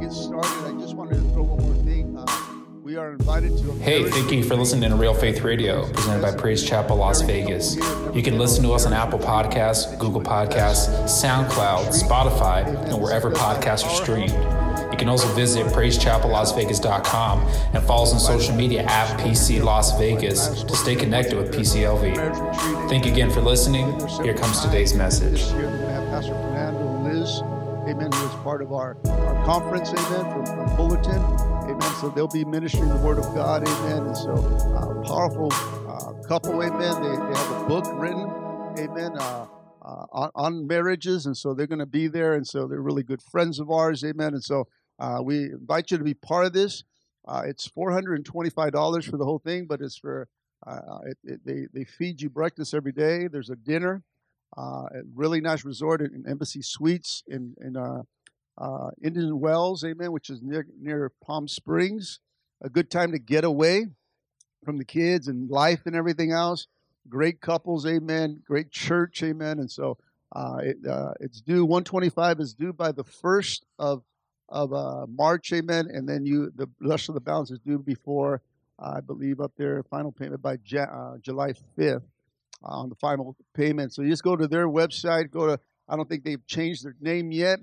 get started, I just wanted to throw one more thing. Uh, we are invited to. Hey, thank you for listening to Real Faith Radio, presented by Praise Chapel Las Vegas. You can listen to us on Apple Podcasts, Google Podcasts, SoundCloud, Spotify, and wherever podcasts are streamed. You can also visit praisechapellasvegas.com and follow us on social media at PC Las Vegas to stay connected with PCLV. Thank you again for listening. Here comes today's message. Part of our, our conference, amen, from, from amen. So they'll be ministering the Word of God, amen. And so, uh, powerful uh, couple, amen. They, they have a book written, amen, uh, uh, on, on marriages, and so they're going to be there, and so they're really good friends of ours, amen. And so, uh, we invite you to be part of this. Uh, it's $425 for the whole thing, but it's for, uh, it, it, they, they feed you breakfast every day. There's a dinner, uh, a really nice resort in, in Embassy Suites in, in uh, uh, Indian Wells, amen, which is near, near Palm Springs. A good time to get away from the kids and life and everything else. Great couples, amen. Great church, amen. And so uh, it, uh, it's due, 125 is due by the first of of uh, March, amen, and then you the rest of the balance is due before I believe up there final payment by uh, July 5th uh, on the final payment. So you just go to their website. Go to I don't think they've changed their name yet.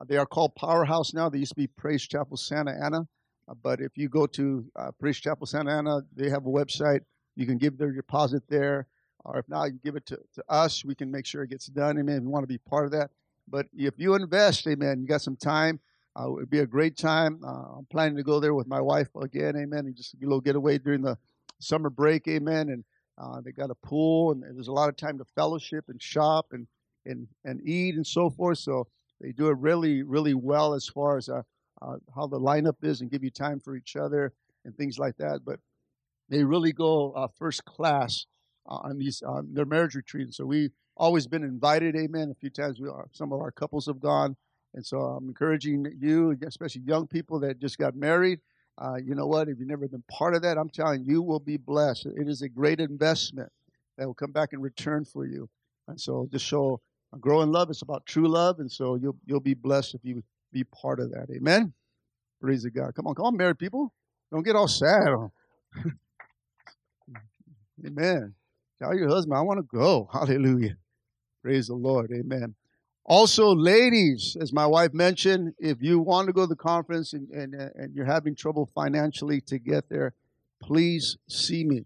Uh, they are called Powerhouse now. They used to be Praise Chapel Santa Ana, uh, but if you go to uh, Praise Chapel Santa Ana, they have a website. You can give their deposit there, or if not, you give it to, to us. We can make sure it gets done. Amen. If you want to be part of that. But if you invest, amen, you got some time. Uh, it would be a great time. Uh, I'm planning to go there with my wife again, amen, and just a little getaway during the summer break, amen. And uh, they got a pool, and there's a lot of time to fellowship and shop and and and eat and so forth. So they do it really, really well as far as uh, uh, how the lineup is and give you time for each other and things like that. But they really go uh, first class uh, on these on their marriage retreats. So we always been invited, amen. A few times we are, some of our couples have gone. And so I'm encouraging you, especially young people that just got married. Uh, you know what? If you've never been part of that, I'm telling you, you will be blessed. It is a great investment that will come back in return for you. And so just show a growing love. It's about true love. And so you'll, you'll be blessed if you be part of that. Amen. Praise the God. Come on, come on, married people. Don't get all sad. Amen. Tell your husband, I want to go. Hallelujah. Praise the Lord. Amen. Also, ladies, as my wife mentioned, if you want to go to the conference and, and, uh, and you're having trouble financially to get there, please see me.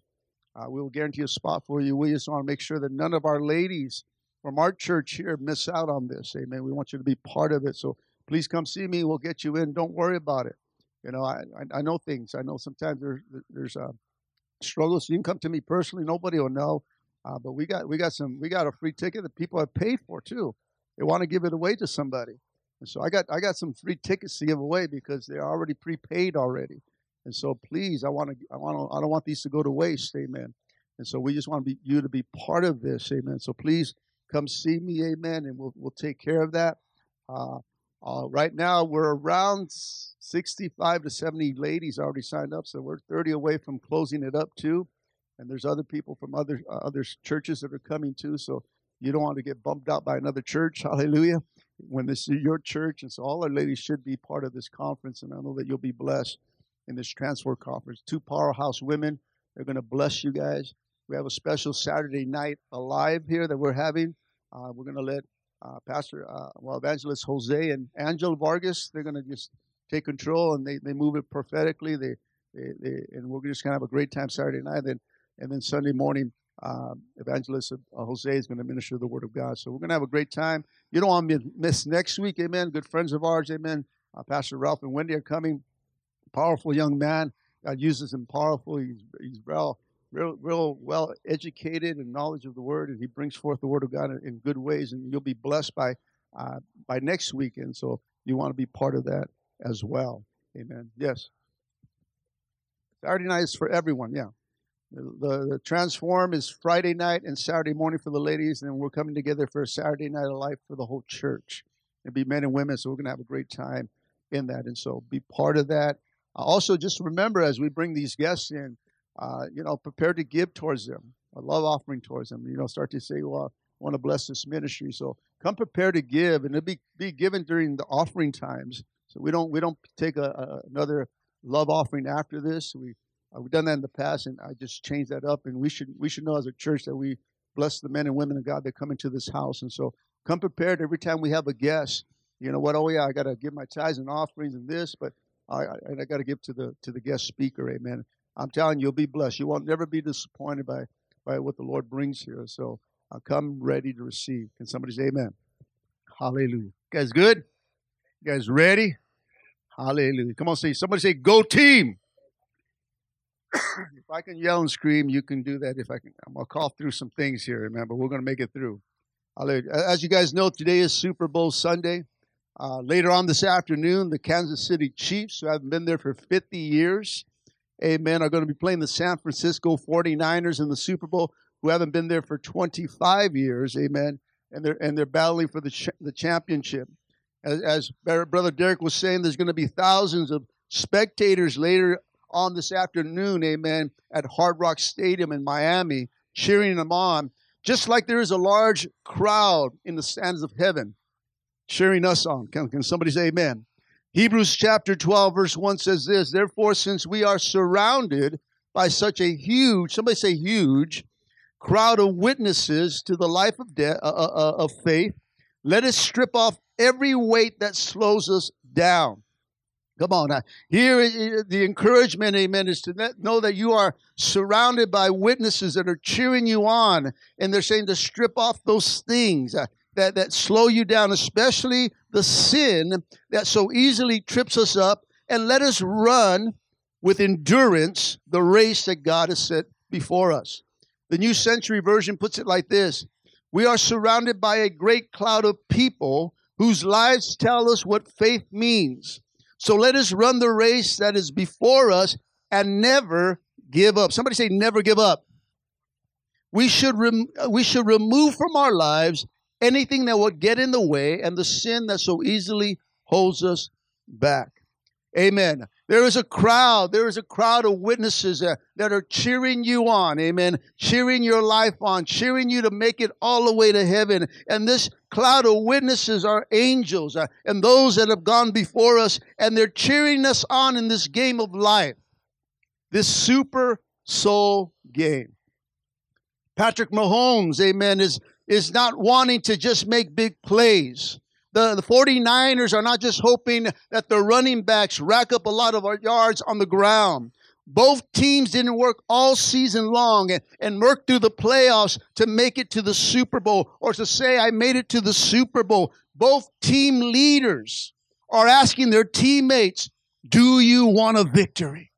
Uh, we will guarantee a spot for you. We just want to make sure that none of our ladies from our church here miss out on this. Amen. We want you to be part of it. So please come see me. We'll get you in. Don't worry about it. You know, I, I, I know things. I know sometimes there's there's uh, struggles. You can come to me personally. Nobody will know. Uh, but we got we got some we got a free ticket that people have paid for too. They want to give it away to somebody. And so I got I got some free tickets to give away because they're already prepaid already. And so please, I want to I want to I don't want these to go to waste, amen. And so we just want to be you to be part of this, amen. So please come see me, amen, and we'll we'll take care of that. Uh, uh, right now we're around 65 to 70 ladies already signed up, so we're 30 away from closing it up too. And there's other people from other uh, other churches that are coming too. So you don't want to get bumped out by another church. Hallelujah. When this is your church. And so all our ladies should be part of this conference. And I know that you'll be blessed in this transfer conference. Two powerhouse women. They're going to bless you guys. We have a special Saturday night alive here that we're having. Uh, we're going to let uh, Pastor, uh, well, Evangelist Jose and Angel Vargas, they're going to just take control and they, they move it prophetically. They, they, they and we're just going to have a great time Saturday night. And, and then Sunday morning, um, evangelist uh, Jose is going to minister the word of God. So we're going to have a great time. You don't want to miss next week. Amen. Good friends of ours. Amen. Uh, Pastor Ralph and Wendy are coming. Powerful young man. God uses him powerful. He's, he's real, real, real well educated and knowledge of the word, and he brings forth the word of God in, good ways. And you'll be blessed by uh, by next weekend. So you want to be part of that as well. Amen. Yes. Saturday night is for everyone. Yeah. The, the transform is Friday night and Saturday morning for the ladies, and we're coming together for a Saturday night of life for the whole church. It'll be men and women, so we're going to have a great time in that. And so be part of that. Uh, also, just remember as we bring these guests in, uh, you know, prepare to give towards them, a love offering towards them. You know, start to say, well, I want to bless this ministry. So come prepare to give, and it'll be, be given during the offering times. So we don't we don't take a, a another love offering after this. We uh, we've done that in the past, and I just changed that up. And we should we should know as a church that we bless the men and women of God that come into this house. And so come prepared every time we have a guest. You know what? Oh yeah, I got to give my tithes and offerings and this, but I, I, I got to give to the to the guest speaker. Amen. I'm telling you, you'll be blessed. You won't never be disappointed by by what the Lord brings here. So uh, come ready to receive. Can somebody say Amen? Hallelujah. You guys good? You guys ready? Hallelujah. Come on, say somebody say go team. if I can yell and scream, you can do that. If I can, I'm gonna cough through some things here, remember, we're gonna make it through. Hallelujah. As you guys know, today is Super Bowl Sunday. Uh, later on this afternoon, the Kansas City Chiefs, who haven't been there for 50 years, amen, are going to be playing the San Francisco 49ers in the Super Bowl, who haven't been there for 25 years, amen, and they're, and they're battling for the, ch- the championship. As, as Brother Derek was saying, there's going to be thousands of spectators later on this afternoon, amen, at Hard Rock Stadium in Miami, cheering them on, just like there is a large crowd in the stands of heaven cheering us on. Can, can somebody say amen? Hebrews chapter 12, verse 1 says this Therefore, since we are surrounded by such a huge, somebody say huge, crowd of witnesses to the life of, de- uh, uh, uh of faith, let us strip off every weight that slows us down. Come on. Now, here, the encouragement, amen, is to know that you are surrounded by witnesses that are cheering you on, and they're saying to strip off those things uh, that, that slow you down, especially the sin that so easily trips us up, and let us run with endurance the race that God has set before us. The New Century Version puts it like this We are surrounded by a great cloud of people whose lives tell us what faith means. So let us run the race that is before us and never give up. Somebody say, never give up. We should, rem- we should remove from our lives anything that would get in the way and the sin that so easily holds us back. Amen. There is a crowd, there is a crowd of witnesses that, that are cheering you on. Amen. Cheering your life on, cheering you to make it all the way to heaven. And this cloud of witnesses are angels uh, and those that have gone before us, and they're cheering us on in this game of life, this super soul game. Patrick Mahomes, amen, is, is not wanting to just make big plays. The, the 49ers are not just hoping that the running backs rack up a lot of yards on the ground. Both teams didn't work all season long and, and work through the playoffs to make it to the Super Bowl or to say, I made it to the Super Bowl. Both team leaders are asking their teammates, Do you want a victory?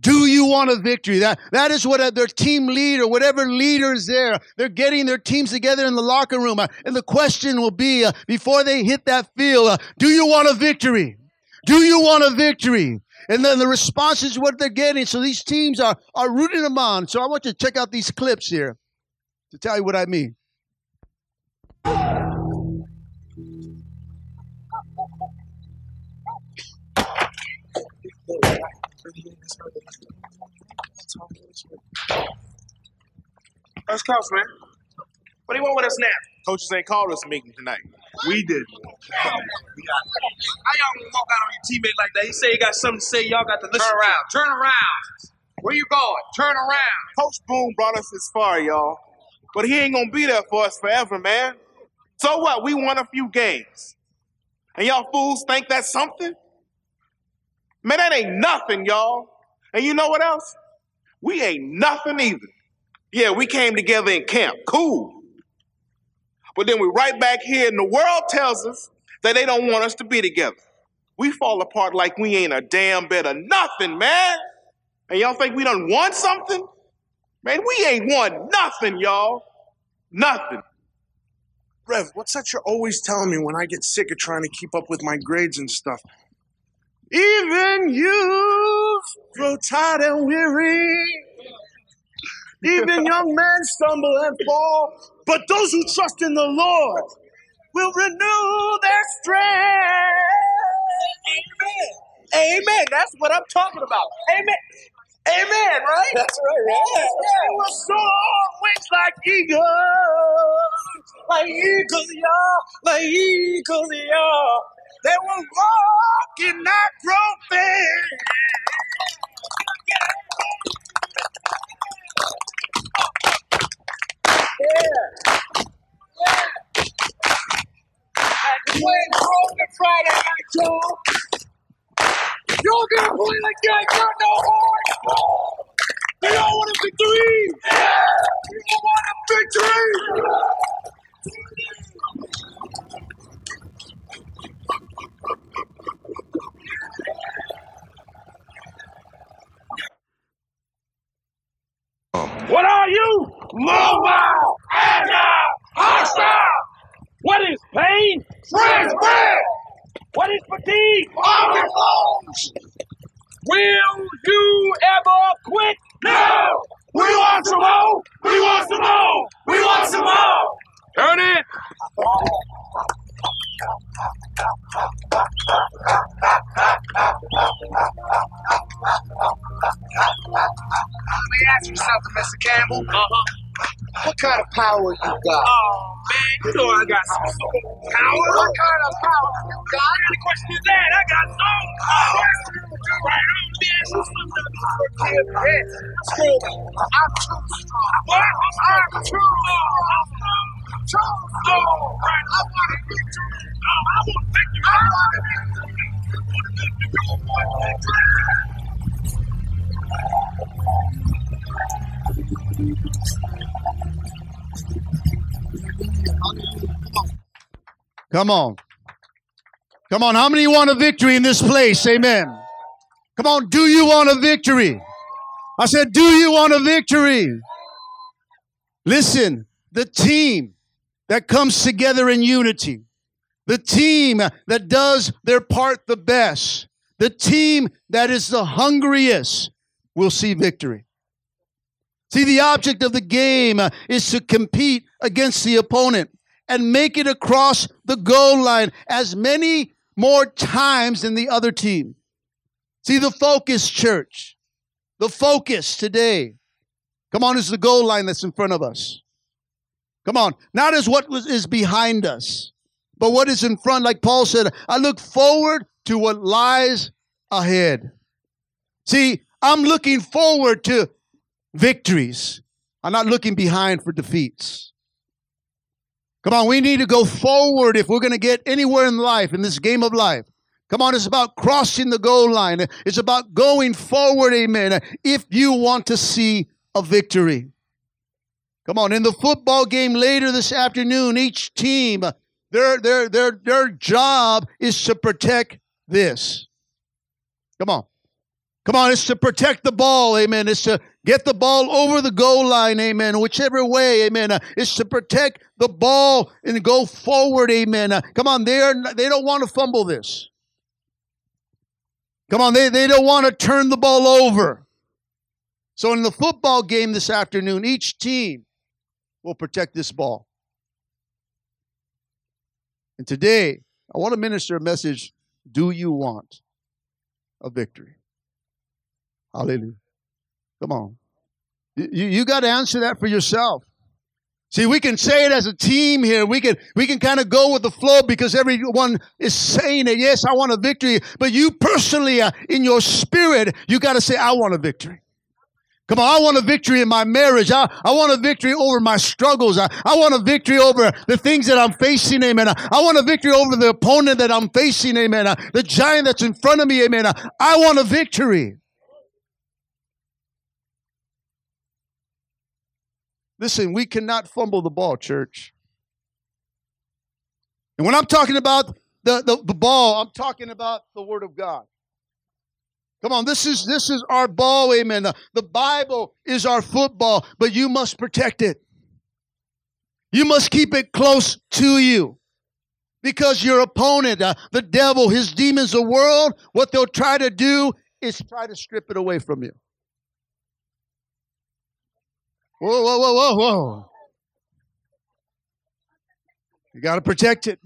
Do you want a victory? That, that is what their team leader, whatever leader is there, they're getting their teams together in the locker room. Uh, and the question will be, uh, before they hit that field, uh, do you want a victory? Do you want a victory? And then the response is what they're getting. So these teams are, are rooting them on. So I want you to check out these clips here to tell you what I mean. That's close, man. What do you want with us now? Coaches ain't called us a meeting tonight. We did. How y'all gonna walk out on your teammate like that? He say he got something to say. Y'all got to listen. Turn around. Turn around. Where you going? Turn around. Coach Boone brought us this far, y'all. But he ain't gonna be there for us forever, man. So what? We won a few games. And y'all fools think that's something? Man, that ain't nothing, y'all. And you know what else? We ain't nothing either. Yeah, we came together in camp. Cool. But then we right back here, and the world tells us that they don't want us to be together. We fall apart like we ain't a damn bit of nothing, man. And y'all think we done won something? Man, we ain't won nothing, y'all. Nothing. Rev, what's that you're always telling me when I get sick of trying to keep up with my grades and stuff? Even you grow tired and weary. Even young men stumble and fall, but those who trust in the Lord will renew their strength. Amen. Amen. That's what I'm talking about. Amen. Amen, right? That's right, right? Yeah, They will soar wings like eagles. Like eagles, y'all. Like eagles, y'all. They will walk in that trophy. Broken Friday night, y'all. Y'all gonna play no y'all want a victory? Yeah. You want a victory? What are you? Mobile and hostile. What is pain? Transparent. What is fatigue? Overflows. Will you ever quit? No. We want some more. We want some more. We want some more. Turn it. Let me ask you something, Mr. Campbell. Uh-huh. What kind of power you got? Oh man, you know I got some power. What kind of power you got? What kind of question is that? I got some power. Right on, man. So something me. Screw me. I'm too strong. What? I'm too strong. Too Oh, right. I want. Oh, I want. I want a. Come on. Come on. How many want a victory in this place? Amen. Come on. Do you want a victory? I said, Do you want a victory? Listen, the team that comes together in unity, the team that does their part the best, the team that is the hungriest will see victory. See, the object of the game is to compete against the opponent and make it across the goal line as many more times than the other team. See, the focus, church, the focus today, come on, is the goal line that's in front of us. Come on, not as what was, is behind us, but what is in front. Like Paul said, I look forward to what lies ahead. See, I'm looking forward to victories. I'm not looking behind for defeats. Come on, we need to go forward if we're going to get anywhere in life, in this game of life. Come on, it's about crossing the goal line. It's about going forward, amen, if you want to see a victory. Come on, in the football game later this afternoon, each team, their, their, their, their job is to protect this. Come on. Come on, it's to protect the ball, amen. It's to get the ball over the goal line, amen. Whichever way, amen. Uh, it's to protect the ball and go forward, amen. Uh, come on, they're, they don't want to fumble this. Come on, they, they don't want to turn the ball over. So in the football game this afternoon, each team will protect this ball. And today, I want to minister a message Do you want a victory? Hallelujah. Come on. You, you got to answer that for yourself. See, we can say it as a team here. We can we can kind of go with the flow because everyone is saying it. Yes, I want a victory. But you personally, uh, in your spirit, you got to say, I want a victory. Come on, I want a victory in my marriage. I, I want a victory over my struggles. I, I want a victory over the things that I'm facing, amen. I, I want a victory over the opponent that I'm facing, amen. Uh, the giant that's in front of me, amen. Uh, I want a victory. Listen, we cannot fumble the ball, church. And when I'm talking about the, the, the ball, I'm talking about the Word of God. Come on, this is this is our ball, amen. The, Bible is our football, but you must protect it. You must keep it close to you. Because your opponent, uh, the devil, his demons, the world, what they'll try to do is try to strip it away from you. Whoa, whoa, whoa, whoa, whoa. You got to protect it.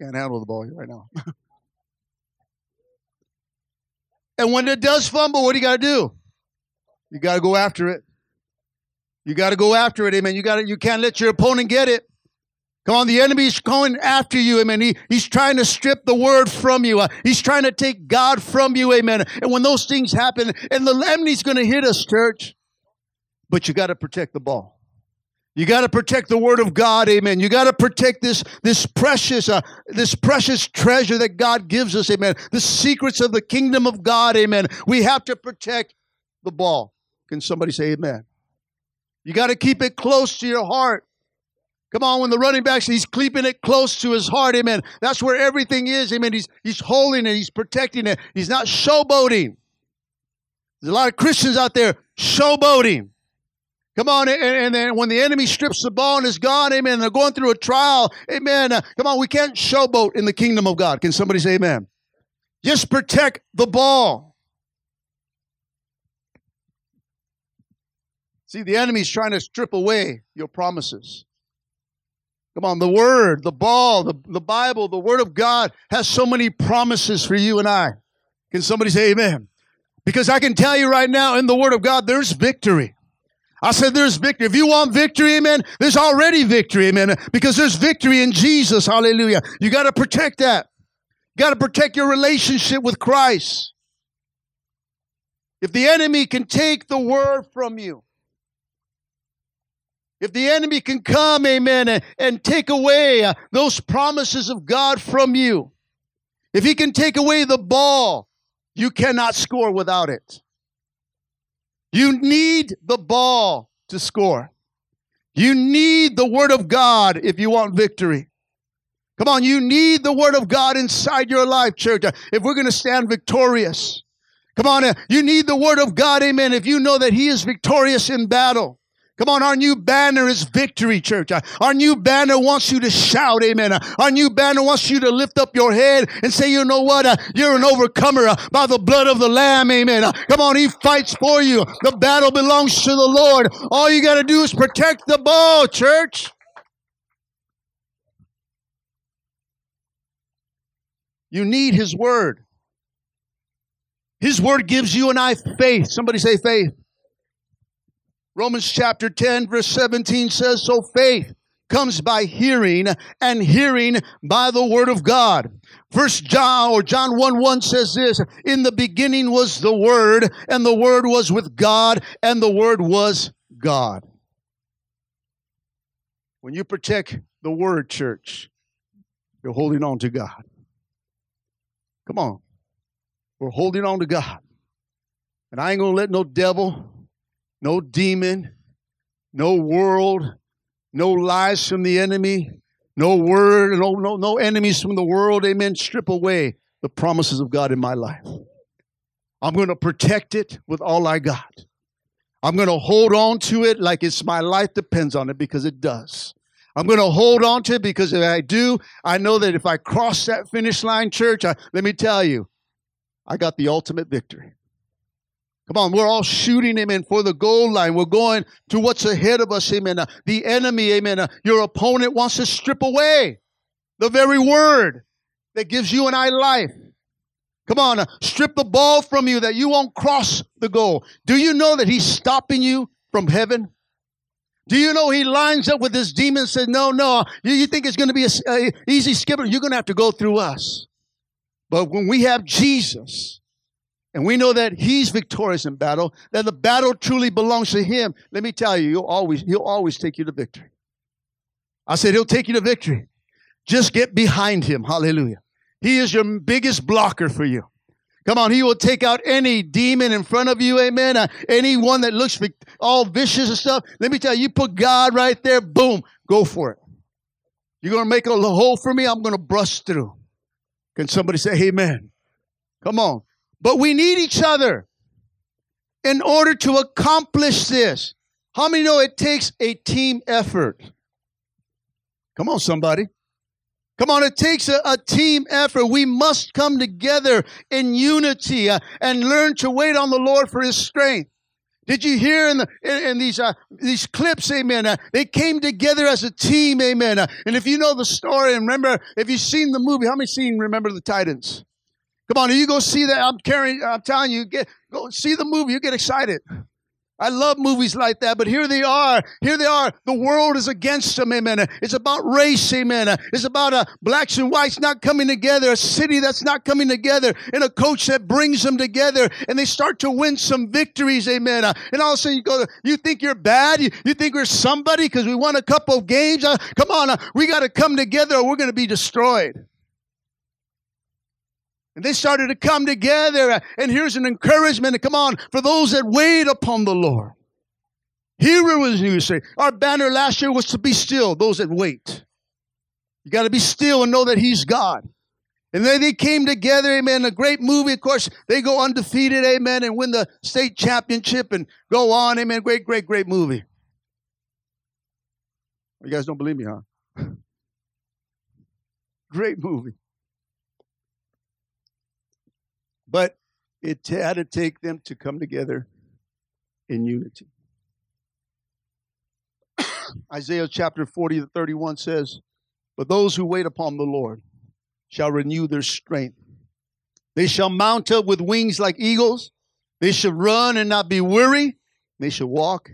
Can't handle the ball right now. and when it does fumble, what do you got to do? You got to go after it. You got to go after it, amen. You got you can't let your opponent get it. Come on, the enemy's going after you, amen. He, he's trying to strip the word from you. Uh, he's trying to take God from you, amen. And when those things happen, and the enemy's going to hit us, church, but you got to protect the ball. You got to protect the word of God, amen. You got to protect this this precious uh, this precious treasure that God gives us, amen. The secrets of the kingdom of God, amen. We have to protect the ball. Can somebody say amen? You got to keep it close to your heart. Come on, when the running back, he's keeping it close to his heart, amen. That's where everything is, amen. He's, he's holding it, he's protecting it. He's not showboating. There's a lot of Christians out there showboating. Come on, and, and then when the enemy strips the ball and is gone, amen, they're going through a trial, amen. Uh, come on, we can't showboat in the kingdom of God. Can somebody say amen? Just protect the ball. See, the enemy's trying to strip away your promises. Come on, the word, the ball, the, the Bible, the word of God has so many promises for you and I. Can somebody say amen? Because I can tell you right now in the word of God, there's victory. I said there's victory. If you want victory, amen, there's already victory, amen, because there's victory in Jesus. Hallelujah. You got to protect that. You got to protect your relationship with Christ. If the enemy can take the word from you, if the enemy can come, amen, and, and take away uh, those promises of God from you, if he can take away the ball, you cannot score without it. You need the ball to score. You need the Word of God if you want victory. Come on, you need the Word of God inside your life, church, if we're going to stand victorious. Come on, you need the Word of God, amen, if you know that He is victorious in battle. Come on, our new banner is victory, church. Our new banner wants you to shout, amen. Our new banner wants you to lift up your head and say, you know what? You're an overcomer by the blood of the Lamb, amen. Come on, He fights for you. The battle belongs to the Lord. All you got to do is protect the ball, church. You need His Word. His Word gives you and I faith. Somebody say faith. Romans chapter 10, verse 17 says, So faith comes by hearing, and hearing by the word of God. First John or John 1 1 says this In the beginning was the Word, and the Word was with God, and the Word was God. When you protect the Word, church, you're holding on to God. Come on. We're holding on to God. And I ain't going to let no devil, no demon, no world, no lies from the enemy, no word, no, no, no enemies from the world, amen, strip away the promises of God in my life. I'm going to protect it with all I got. I'm going to hold on to it like it's my life depends on it because it does. I'm going to hold on to it because if I do, I know that if I cross that finish line, church, I, let me tell you, I got the ultimate victory. Come on, we're all shooting, amen, for the goal line. We're going to what's ahead of us, amen. Uh, the enemy, amen. Uh, your opponent wants to strip away the very word that gives you and I life. Come on, uh, strip the ball from you that you won't cross the goal. Do you know that he's stopping you from heaven? Do you know he lines up with this demon and says, No, no, you, you think it's going to be an easy skipper? You're going to have to go through us. But when we have Jesus, and we know that he's victorious in battle, that the battle truly belongs to him. Let me tell you, he'll always, he'll always take you to victory. I said, he'll take you to victory. Just get behind him. Hallelujah. He is your biggest blocker for you. Come on, he will take out any demon in front of you, amen. Uh, anyone that looks all vicious and stuff. Let me tell you, you put God right there, boom, go for it. You're going to make a hole for me, I'm going to bust through. Can somebody say amen? Come on. But we need each other in order to accomplish this. How many know it takes a team effort? Come on, somebody. Come on, it takes a, a team effort. We must come together in unity uh, and learn to wait on the Lord for His strength. Did you hear in, the, in, in these uh, these clips, amen? Uh, they came together as a team, amen. Uh, and if you know the story, and remember, if you've seen the movie, how many seen Remember the Titans? Come on, you go see that. I'm carrying. I'm telling you, get go see the movie. You get excited. I love movies like that, but here they are. Here they are. The world is against them, amen. It's about race, amen. It's about uh, blacks and whites not coming together, a city that's not coming together, and a coach that brings them together, and they start to win some victories, amen. Uh, and all of a sudden you go, you think you're bad? You, you think we're somebody because we won a couple of games? Uh, come on, uh, we got to come together or we're going to be destroyed. And they started to come together. And here's an encouragement come on for those that wait upon the Lord. Here was you say. Our banner last year was to be still, those that wait. You got to be still and know that He's God. And then they came together, amen. A great movie, of course. They go undefeated, amen, and win the state championship and go on, amen. Great, great, great movie. You guys don't believe me, huh? great movie. But it had to take them to come together in unity. Isaiah chapter 40 to 31 says, But those who wait upon the Lord shall renew their strength. They shall mount up with wings like eagles. They shall run and not be weary. They shall walk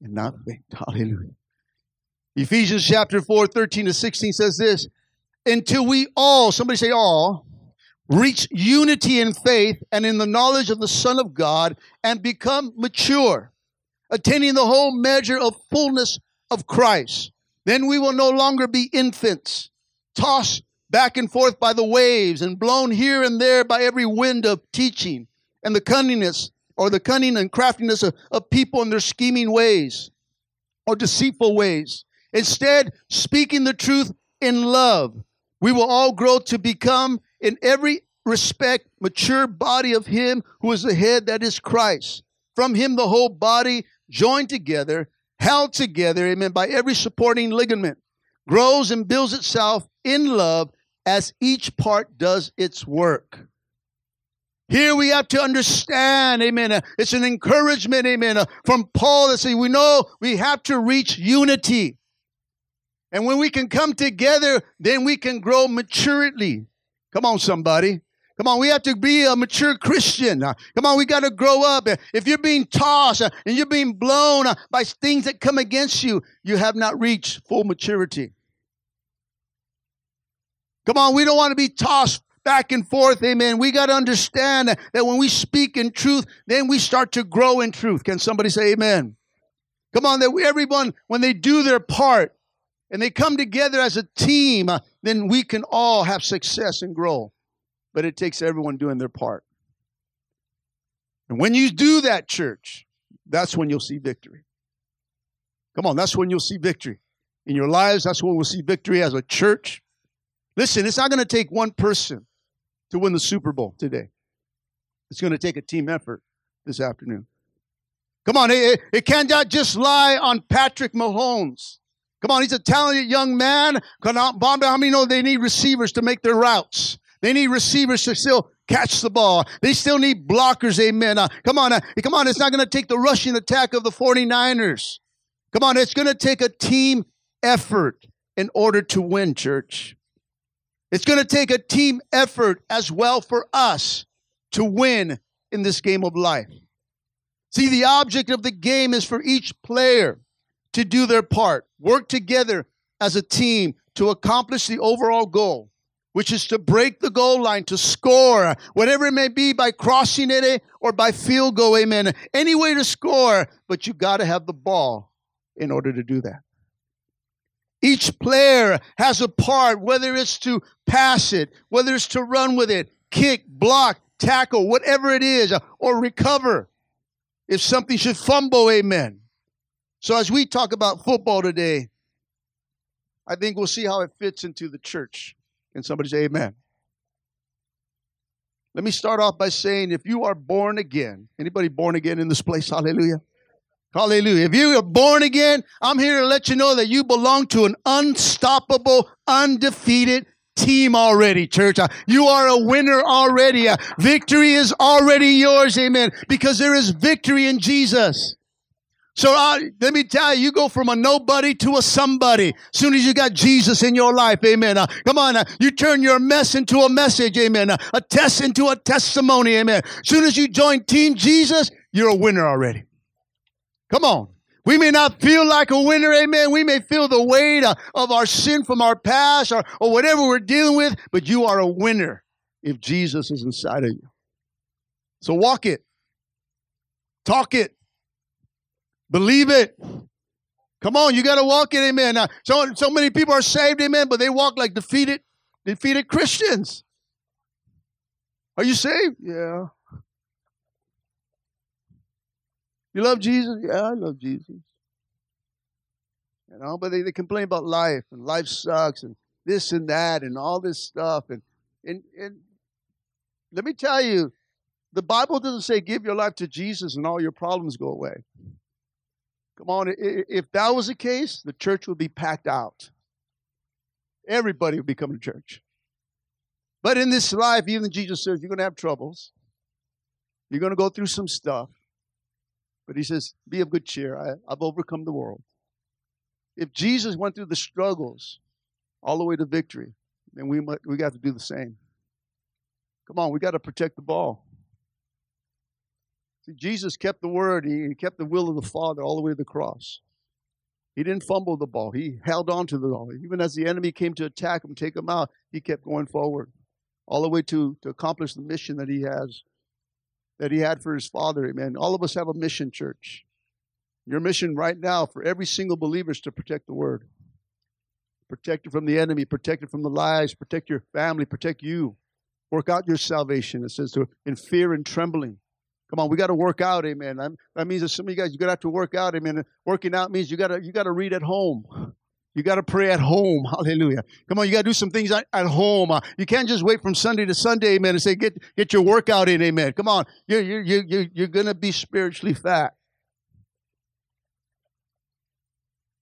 and not faint. Hallelujah. Ephesians chapter 4, 13 to 16 says this Until we all, somebody say all, reach unity in faith and in the knowledge of the Son of God and become mature, attaining the whole measure of fullness of Christ. Then we will no longer be infants, tossed back and forth by the waves and blown here and there by every wind of teaching and the cunningness or the cunning and craftiness of, of people in their scheming ways or deceitful ways. Instead, speaking the truth in love, we will all grow to become in every respect mature body of him who is the head that is Christ. From him the whole body joined together, held together, amen, by every supporting ligament, grows and builds itself in love as each part does its work. Here we have to understand, amen. Uh, it's an encouragement, amen, uh, from Paul that say we know we have to reach unity. And when we can come together, then we can grow maturely. Come on, somebody. Come on, we have to be a mature Christian. Come on, we got to grow up. If you're being tossed and you're being blown by things that come against you, you have not reached full maturity. Come on, we don't want to be tossed back and forth. Amen. We got to understand that when we speak in truth, then we start to grow in truth. Can somebody say amen? Come on, that everyone, when they do their part and they come together as a team, uh, then we can all have success and grow. But it takes everyone doing their part. And when you do that, church, that's when you'll see victory. Come on, that's when you'll see victory. In your lives, that's when we'll see victory as a church. Listen, it's not going to take one person to win the Super Bowl today. It's going to take a team effort this afternoon. Come on, it, it cannot just lie on Patrick Mahomes. Come on, he's a talented young man. Bob, how many know they need receivers to make their routes? They need receivers to still catch the ball. They still need blockers, amen. Uh, come on, uh, come on. It's not going to take the rushing attack of the 49ers. Come on, it's going to take a team effort in order to win, church. It's going to take a team effort as well for us to win in this game of life. See, the object of the game is for each player to do their part, work together as a team to accomplish the overall goal, which is to break the goal line, to score, whatever it may be, by crossing it eh, or by field goal, amen. Any way to score, but you got to have the ball in order to do that. Each player has a part, whether it's to pass it, whether it's to run with it, kick, block, tackle, whatever it is, or recover. If something should fumble, amen. So as we talk about football today, I think we'll see how it fits into the church. Can somebody say amen? Let me start off by saying if you are born again, anybody born again in this place? Hallelujah. Hallelujah. If you are born again, I'm here to let you know that you belong to an unstoppable, undefeated team already, church. Uh, you are a winner already. Uh, victory is already yours. Amen. Because there is victory in Jesus. So uh, let me tell you, you go from a nobody to a somebody. As soon as you got Jesus in your life, amen. Uh, come on, uh, you turn your mess into a message, amen. Uh, a test into a testimony, amen. Soon as you join Team Jesus, you're a winner already. Come on. We may not feel like a winner, amen. We may feel the weight of, of our sin from our past or, or whatever we're dealing with, but you are a winner if Jesus is inside of you. So walk it, talk it, believe it. Come on, you got to walk it, amen. Now, so, so many people are saved, amen, but they walk like defeated, defeated Christians. Are you saved? Yeah. You love Jesus? Yeah, I love Jesus. You know, but they, they complain about life and life sucks and this and that and all this stuff. And, and, and let me tell you, the Bible doesn't say give your life to Jesus and all your problems go away. Come on, if that was the case, the church would be packed out. Everybody would be coming to church. But in this life, even Jesus says, you're going to have troubles. You're going to go through some stuff. But he says, Be of good cheer. I, I've overcome the world. If Jesus went through the struggles all the way to victory, then we, we got to do the same. Come on, we got to protect the ball. Jesus kept the word, he kept the will of the Father all the way to the cross. He didn't fumble the ball, he held on to the ball. Even as the enemy came to attack him, take him out, he kept going forward all the way to, to accomplish the mission that he has that he had for his father. Amen. All of us have a mission, church. Your mission right now for every single believer is to protect the word. Protect it from the enemy, protect it from the lies, protect your family, protect you. Work out your salvation. It says in fear and trembling. Come on, we got to work out, amen. That means that some of you guys, you got to have to work out, amen. Working out means you got to you got to read at home. You got to pray at home. Hallelujah. Come on, you got to do some things at, at home. Uh, you can't just wait from Sunday to Sunday, amen, and say, get, get your workout in, amen. Come on, you're, you're, you're, you're going to be spiritually fat.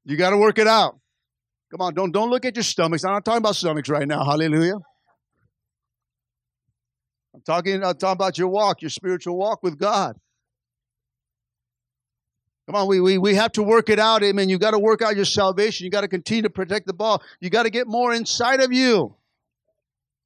You got to work it out. Come on, don't, don't look at your stomachs. I'm not talking about stomachs right now. Hallelujah. I'm talking, I'm talking about your walk, your spiritual walk with God. Come on, we, we, we have to work it out. Amen. You got to work out your salvation. You got to continue to protect the ball. You got to get more inside of you.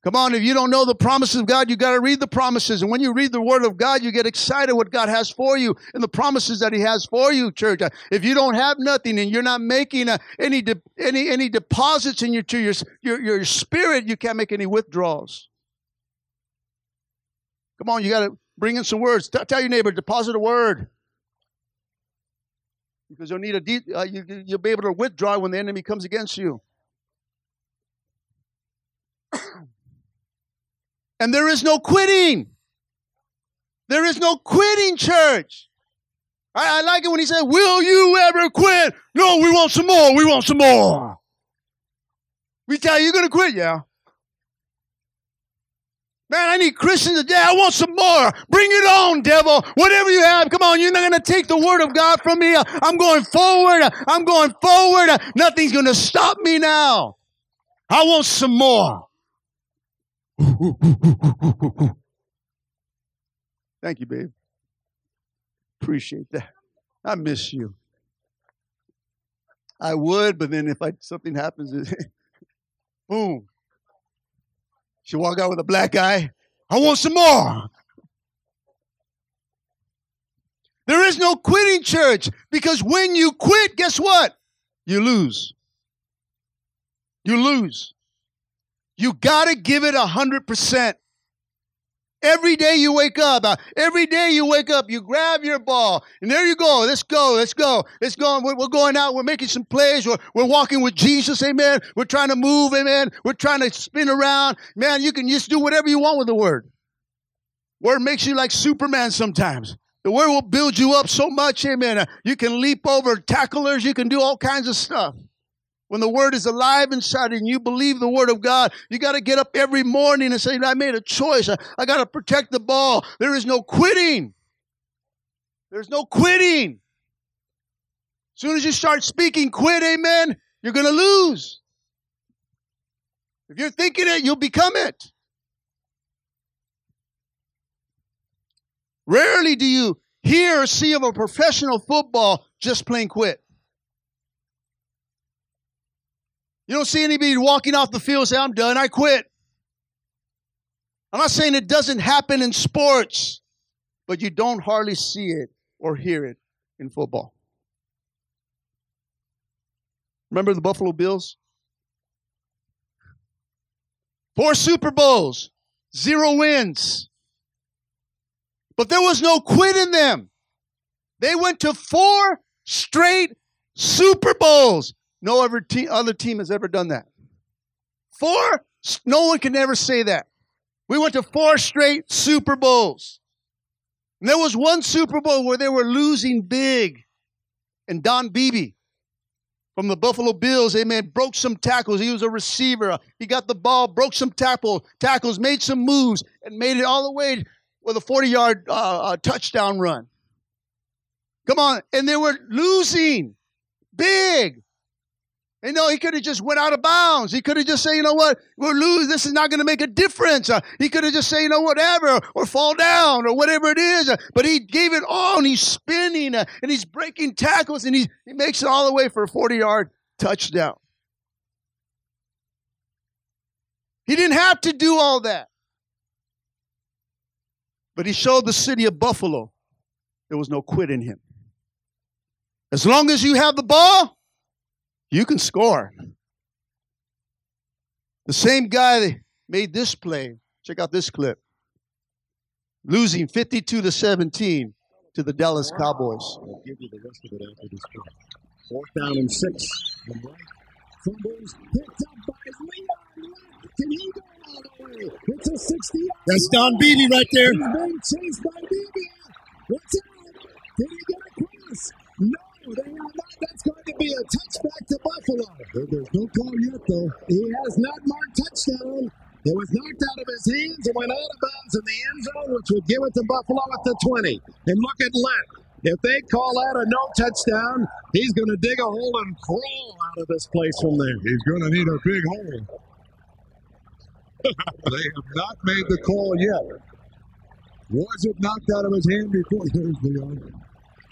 Come on, if you don't know the promises of God, you got to read the promises. And when you read the Word of God, you get excited what God has for you and the promises that He has for you, church. If you don't have nothing and you're not making uh, any de- any any deposits in your to your, your your spirit, you can't make any withdrawals. Come on, you got to bring in some words. T- tell your neighbor, deposit a word because you'll need a deep, uh, you, you'll be able to withdraw when the enemy comes against you. and there is no quitting. There is no quitting, church. I, I like it when he said, Will you ever quit? No, we want some more. We want some more. We tell you, you're going to quit, yeah. Man, I need Christians today. I want some more. Bring it on, devil. Whatever you have, come on. You're not going to take the word of God from me. I'm going forward. I'm going forward. Nothing's going to stop me now. I want some more. Thank you, babe. Appreciate that. I miss you. I would, but then if I, something happens, boom. She walk out with a black eye. I want some more. There is no quitting church because when you quit, guess what? You lose. You lose. You got to give it a 100%. Every day you wake up, uh, every day you wake up, you grab your ball, and there you go. Let's go, let's go, let's go. We're, going out, we're making some plays, we're, we're walking with Jesus, amen. We're trying to move, amen. We're trying to spin around. Man, you can just do whatever you want with the word. Word makes you like Superman sometimes. The word will build you up so much, amen. Uh, you can leap over tacklers, you can do all kinds of stuff. When the word is alive inside and you believe the word of God, you got to get up every morning and say, I made a choice. I, I got to protect the ball. There is no quitting. There's no quitting. As soon as you start speaking quit, amen, you're going to lose. If you're thinking it, you'll become it. Rarely do you hear or see of a professional football just plain quit. You don't see anybody walking off the field say, I'm done, I quit. I'm not saying it doesn't happen in sports, but you don't hardly see it or hear it in football. Remember the Buffalo Bills? Four Super Bowls, zero wins. But there was no quit in them. They went to four straight Super Bowls. No other, other team has ever done that. Four? No one can ever say that. We went to four straight Super Bowls. And there was one Super Bowl where they were losing big. And Don Beebe from the Buffalo Bills, amen, broke some tackles. He was a receiver. He got the ball, broke some tackle, tackles, made some moves, and made it all the way with a 40 yard uh, uh, touchdown run. Come on. And they were losing big. You know, he could have just went out of bounds. He could have just said, you know what, we're losing. This is not going to make a difference. Uh, he could have just said, you know, whatever, or fall down, or whatever it is. Uh, but he gave it all, and he's spinning, uh, and he's breaking tackles, and he, he makes it all the way for a 40 yard touchdown. He didn't have to do all that. But he showed the city of Buffalo there was no quit in him. As long as you have the ball, you can score. The same guy that made this play, check out this clip, losing 52 to 17 to the Dallas Cowboys. I'll give you the rest of it after this play. Fourth down and six. And right fumbles picked up by Leon Can he go all the way? It's a 60. That's Don Beebe right there. He's being chased by Beebe. What's out? Did he get across? No, they are not. That's going to be a touchback to Buffalo. There- There's no call yet, though. He has not marked touchdown. It was knocked out of his hands and went out of bounds in the end zone, which would give it to Buffalo at the 20. And look at Lett. If they call that a no touchdown, he's going to dig a hole and crawl out of this place from there. He's going to need a big hole. they have not made the call yet. Was it knocked out of his hand before? There's Leon.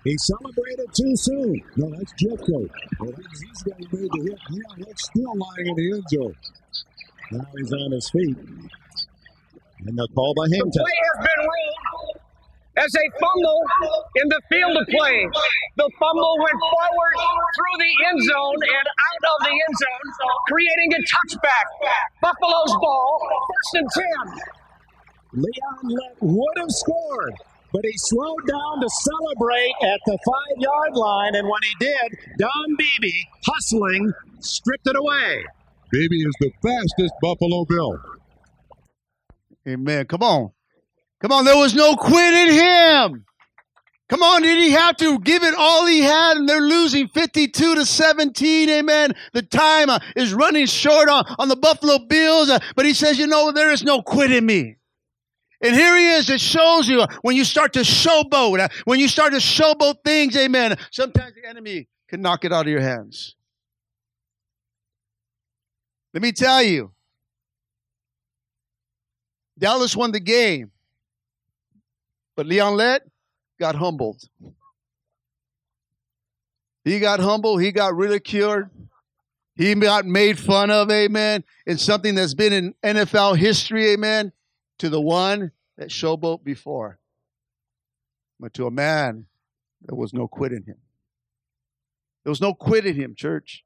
He celebrated too soon. No, that's Jeffcoat. Well, he's, the who made the hit. Leon Lett's still lying in the end zone. Now he's on his feet. And they'll call by hang The play has been ruled as a fumble in the field of play. The fumble went forward through the end zone and out of the end zone, creating a touchback. Buffalo's ball, first and 10. Leon Lett would have scored, but he slowed down to celebrate at the five yard line. And when he did, Don Beebe, hustling, stripped it away. Beebe is the fastest Buffalo Bill. Amen. Come on. Come on. There was no quit in him. Come on. Did he have to give it all he had? And they're losing 52 to 17. Amen. The time uh, is running short on, on the Buffalo Bills. uh, but he says, you know, there is no quit in me. And here he is. It shows you when you start to showboat, uh, when you start to showboat things, amen. Sometimes the enemy can knock it out of your hands. Let me tell you, Dallas won the game, but Leon Lett got humbled. He got humbled. He got ridiculed. He got made fun of, amen, in something that's been in NFL history, amen, to the one that showboat before, but to a man there was no quit in him. There was no quit in him, church.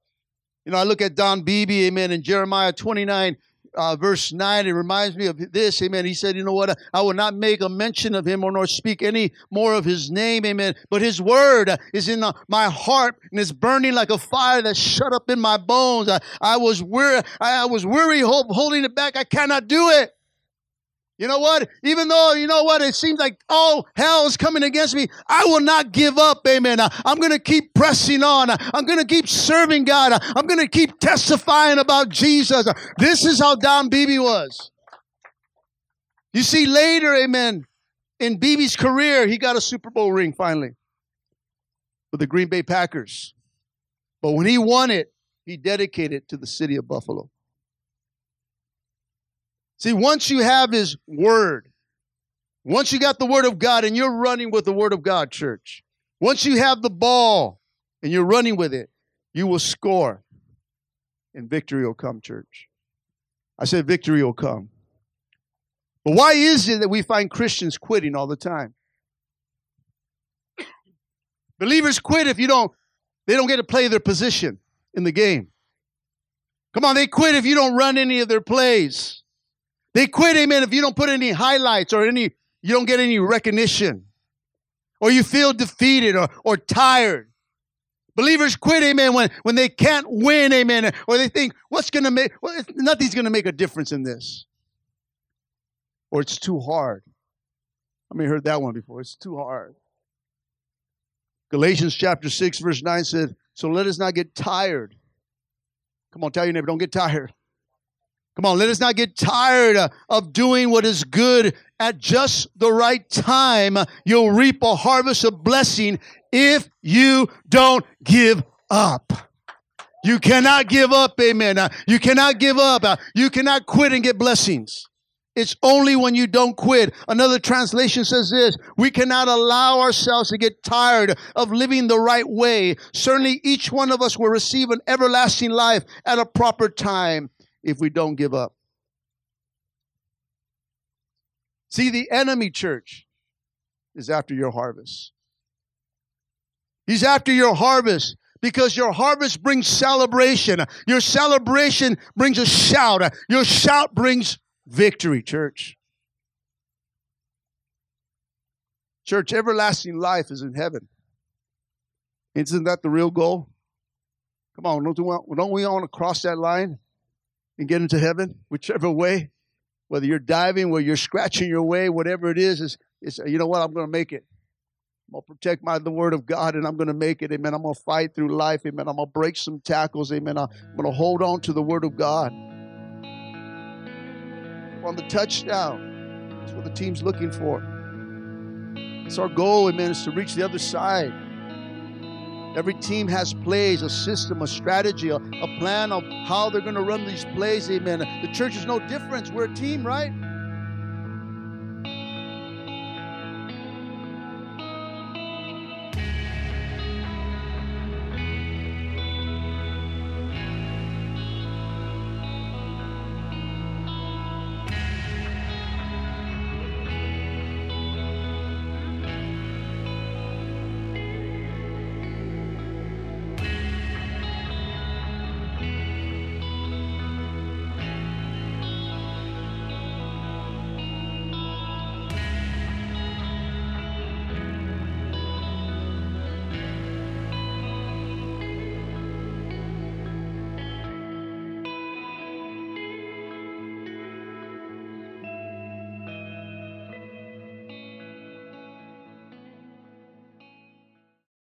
You know, I look at Don Beebe, amen, in Jeremiah 29, uh, verse 9. It reminds me of this, amen. He said, You know what? I will not make a mention of him or nor speak any more of his name, amen. But his word is in my heart and it's burning like a fire that's shut up in my bones. I, I was weary, I, I was weary hold, holding it back. I cannot do it. You know what? Even though, you know what, it seems like all hell is coming against me, I will not give up. Amen. I- I'm going to keep pressing on. Uh, I'm going to keep serving God. Uh, I'm going to keep testifying about Jesus. This is how Don Beebe was. You see, later, amen, in Beebe's career, he got a Super Bowl ring finally with the Green Bay Packers. But when he won it, he dedicated it to the city of Buffalo. See, once you have his word, once you got the word of God and you're running with the word of God, church, once you have the ball and you're running with it, you will score and victory will come, church. I said victory will come. But why is it that we find Christians quitting all the time? Believers quit if you don't, they don't get to play their position. in the game. Come on, they quit if you don't run any of their plays. They quit, amen, if you don't put any highlights or any, you don't get any recognition. Or you feel defeated or, or tired. Believers quit, amen, when, when they can't win, amen, or they think, what's going to make, well, nothing's going to make a difference in this. Or it's too hard. I mean, heard that one before. It's too hard. Galatians chapter 6, verse 9 said, So let us not get tired. Come on, tell your neighbor, don't get tired. Come on, let us not get tired of doing what is good at just the right time. You'll reap a harvest of blessing if you don't give up. You cannot give up, amen. Uh, you cannot give up. Uh, you cannot quit and get blessings. It's only when you don't quit. Another translation says this We cannot allow ourselves to get tired of living the right way. Certainly, each one of us will receive an everlasting life at a proper time if we don't give up. See, the enemy church is after your harvest. He's after your harvest because your harvest brings celebration. Your celebration brings a shout. Your shout brings victory, church. Church, everlasting life is in heaven. Isn't that the real goal? Come on, don't, we, don't we want to cross that line and get into heaven, whichever way? Whether you're diving, whether you're scratching your way, whatever it is, is, is you know what? I'm going to make it. I'm going to protect my the word of God and I'm going to make it. Amen. I'm going to fight through life. Amen. I'm going to break some tackles. Amen. I'm going to hold on to the word of God. On the touchdown. That's what the team's looking for. It's our goal, amen, is to reach the other side. Every team has plays, a system, a strategy, a, a plan of how they're going to run these plays, amen. The church is no different. We're a team, right?